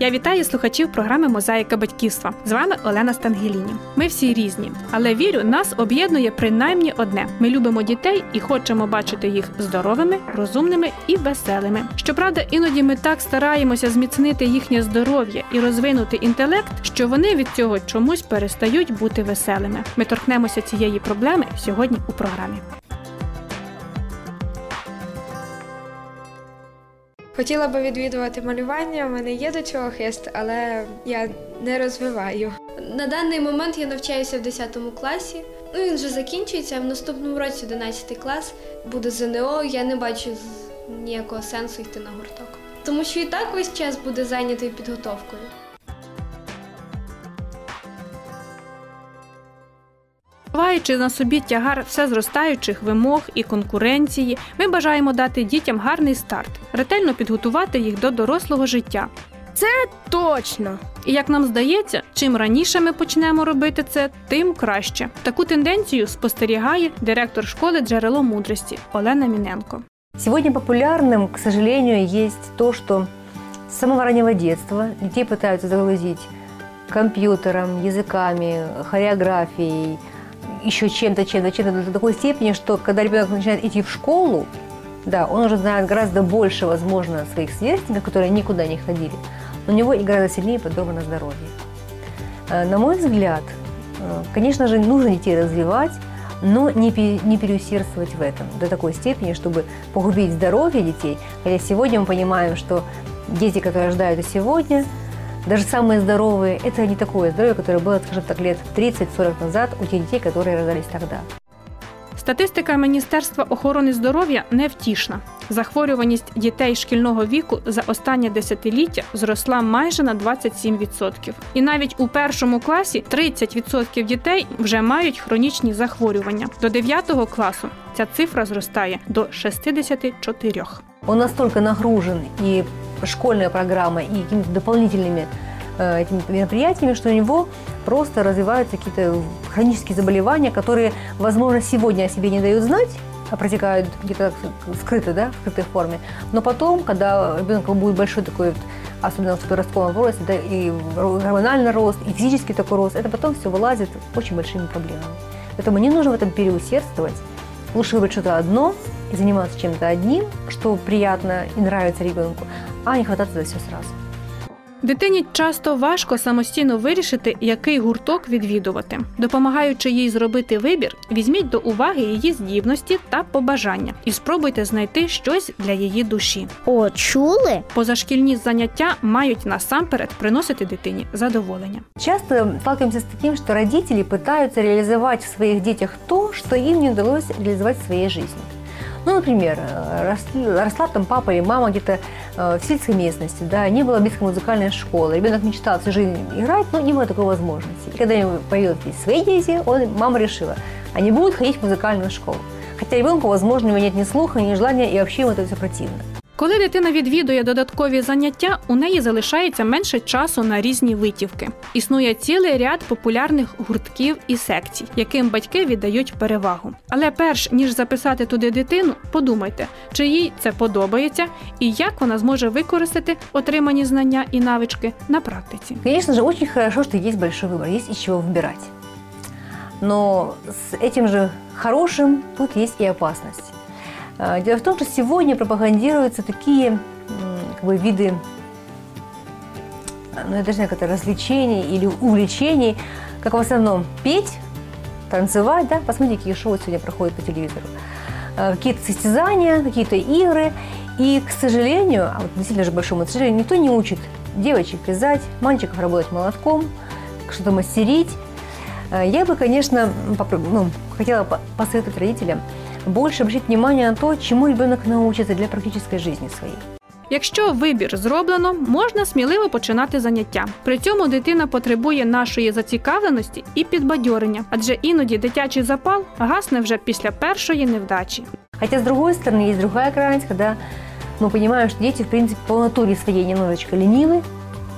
Я вітаю слухачів програми Мозаїка батьківства. З вами Олена Стангеліні. Ми всі різні, але вірю, нас об'єднує принаймні одне: ми любимо дітей і хочемо бачити їх здоровими, розумними і веселими. Щоправда, іноді ми так стараємося зміцнити їхнє здоров'я і розвинути інтелект, що вони від цього чомусь перестають бути веселими. Ми торкнемося цієї проблеми сьогодні у програмі. Хотіла би відвідувати малювання, у мене є до цього хист, але я не розвиваю. На даний момент я навчаюся в 10 класі. Ну він вже закінчується. В наступному році 11 клас буде ЗНО. Я не бачу ніякого сенсу йти на гурток. Тому що і так весь час буде зайнятий підготовкою. Відчуваючи на собі тягар все зростаючих вимог і конкуренції, ми бажаємо дати дітям гарний старт, ретельно підготувати їх до дорослого життя. Точно. І як нам здається, чим раніше ми почнемо робити це, тим краще. Таку тенденцію спостерігає директор школи джерело мудрості Олена Міненко. Сегодня популярным, к сожалению, есть то, что с самого раннего детства детей пытаются загрузить компьютером, языками, хореографией, еще чем-то, чем-то, чем-то до такой степени, что когда ребенок начинает идти в школу, да, он уже знает гораздо больше, возможно, своих сверстников, которые никуда не ходили. У него и гораздо сильнее подорвано здоровье. Э, На мой взгляд, э, конечно же, нужно детей развивать, но не, не переусердствовать в этом до такой степени, чтобы погубить здоровье детей. Хотя сегодня мы понимаем, что дети, которые рождаются сегодня, даже самые здоровые, это не такое здоровье, которое было, скажем так, лет 30-40 назад у тех детей, которые рождались тогда. Статистика Міністерства охорони здоров'я невтішна. Захворюваність дітей шкільного віку за останнє десятиліття зросла майже на 27%. І навіть у першому класі 30% дітей вже мають хронічні захворювання. До 9 класу ця цифра зростає до 64%. Он настолько нагружен и школьная программа, и какими-то дополнительными э, этими мероприятиями, что у него просто развиваются какие-то хронические заболевания, которые, возможно, сегодня о себе не дают знать, а протекают где-то скрыто, да, в скрытой форме. Но потом, когда у ребенка будет большой такой, вот, особенно в подростковом возрасте, да, и гормональный рост, и физический такой рост, это потом все вылазит очень большими проблемами. Поэтому не нужно в этом переусердствовать. Лучше выбрать что-то одно и заниматься чем-то одним, что приятно и нравится ребенку, а не хвататься за все сразу. Дитині часто важко самостійно вирішити, який гурток відвідувати. Допомагаючи їй зробити вибір, візьміть до уваги її здібності та побажання і спробуйте знайти щось для її душі. О, чули? Позашкільні заняття мають насамперед приносити дитині задоволення. Часто сталкиваемся с таким, что родители пытаются реализовать в своих детях то, что им не удалось реализовать в своей жизни. Ну, например, э, росли- росла там папа или мама где-то э, в сельской местности, да, не было близкой музыкальной школы, ребенок мечтал всю жизнь играть, но не было такой возможности. И когда у него появились свои дети, он, мама решила, они будут ходить в музыкальную школу. Хотя ребенку, возможно, у него нет ни слуха, ни желания, и вообще ему это все противно. Коли дитина відвідує додаткові заняття, у неї залишається менше часу на різні витівки. Існує цілий ряд популярних гуртків і секцій, яким батьки віддають перевагу. Але перш ніж записати туди дитину, подумайте, чи їй це подобається і як вона зможе використати отримані знання і навички на практиці. Конечно же, очень хорошо, что есть большой выбор, есть из чего выбирать. Но с этим же хорошим тут есть и опасность. А, Дело в том, что сегодня пропагандируются такие как бы, виды, ну, я даже не знаю, как это, развлечений или увлечений, как в основном петь, танцевать, да, посмотрите, какие шоу сегодня проходят по телевизору, А, какие-то состязания, какие-то игры. И, к сожалению, а вот действительно же большому сожалению, никто не учит девочек вязать, мальчиков работать молотком, что-то мастерить. Э, Я бы, конечно, попро- ну, хотела по- посоветовать родителям больше обращать внимание на то, чему ребенок научится для практической жизни своей. Якщо вибір зроблено, можна сміливо починати заняття. При цьому дитина потребує нашої зацікавленості і підбадьорення, адже іноді дитячий запал гасне вже після першої невдачі. Хотя, с другой стороны, есть другая крайность, когда но понимаю, что дети, в принципе, по натуре своей немножечко ленивы,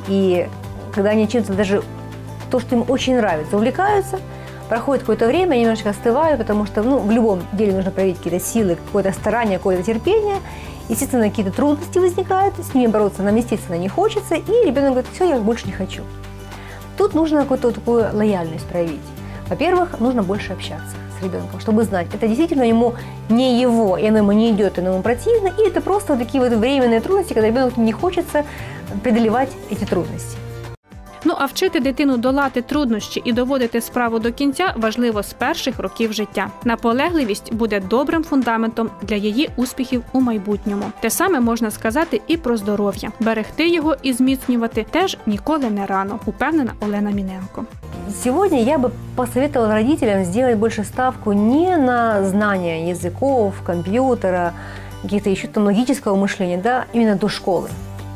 и когда они чем-то даже то, что им очень нравится, увлекаются, проходит какое-то время, они немножечко остывают, потому что ну, в любом деле нужно проявить какие-то силы, какое-то старание, какое-то терпение. Естественно, какие-то трудности возникают, с ними бороться нам, естественно, не хочется, и ребенок говорит, все, я больше не хочу. Тут нужно какую-то такую лояльность проявить. Во-первых, нужно больше общаться с ребенком, чтобы знать, это действительно ему не его, и оно ему не идет, и оно ему противно, и это просто вот такие вот временные трудности, когда ребенку не хочется преодолевать эти трудности. Ну а вчити дитину долати труднощі і доводити справу до кінця важливо з перших років життя. Наполегливість буде добрим фундаментом для її успіхів у майбутньому. Те саме можна сказати і про здоров'я. Берегти його і зміцнювати теж ніколи не рано, упевнена Олена Міненко. Сегодня я бы посоветовала родителям сделать больше ставку не на знание языков, компьютера, каких-то еще там логического мышления, да, именно до школы.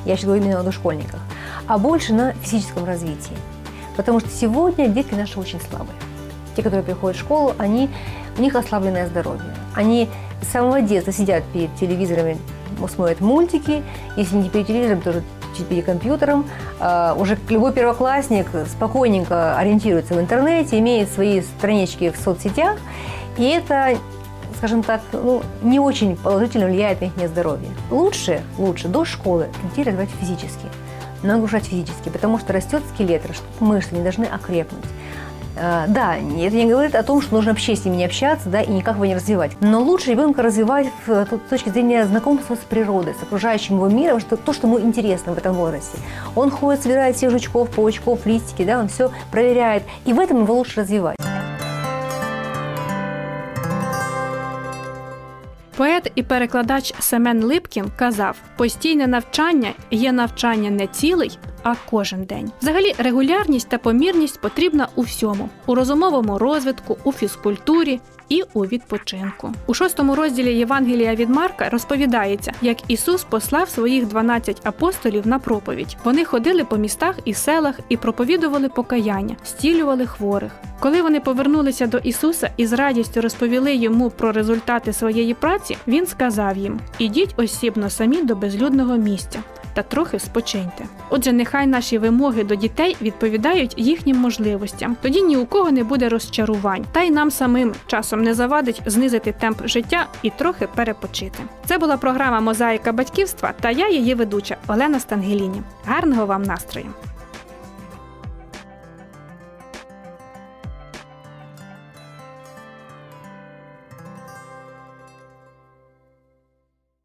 Я сейчас говорю именно о дошкольниках. А больше на физическом развитии. Потому что сегодня дети наши очень слабые. Те, которые приходят в школу, они, у них ослабленное здоровье. Они с самого детства сидят перед телевизорами, смотрят мультики, если не перед телевизором, то перед компьютером. А, Уже любой первоклассник спокойненько ориентируется в интернете, имеет свои странички в соцсетях, и это скажем так, ну, не очень положительно влияет на их здоровье. Лучше, лучше до школы детей развивать физически, нагружать физически, потому что растет скелет, растут мышцы, они должны окрепнуть. А, Да, это не говорит о том, что нужно вообще с ними не общаться, да, и никак его не развивать. Но лучше ребенка развивать в- с точки зрения знакомства с природой, с окружающим его миром, что, то, что ему интересно в этом возрасте. Он ходит, собирает всех жучков, паучков, листики, да, он все проверяет. И в этом его лучше развивать. І перекладач Семен Липкін казав: постійне навчання є навчання не цілий, а кожен день. Взагалі, регулярність та помірність потрібна у всьому: у розумовому розвитку, у фізкультурі. І у відпочинку у шостому розділі Євангелія від Марка розповідається, як Ісус послав своїх 12 апостолів на проповідь. Вони ходили по містах і селах і проповідували покаяння, стілювали хворих. Коли вони повернулися до Ісуса і з радістю розповіли йому про результати своєї праці, він сказав їм: Ідіть осібно самі до безлюдного місця. Та трохи спочиньте. Отже, нехай наші вимоги до дітей відповідають їхнім можливостям. Тоді ні у кого не буде розчарувань, та й нам самим часом не завадить знизити темп життя і трохи перепочити. Це була програма Мозаїка батьківства та я її ведуча Олена Стангеліні. Гарного вам настрою!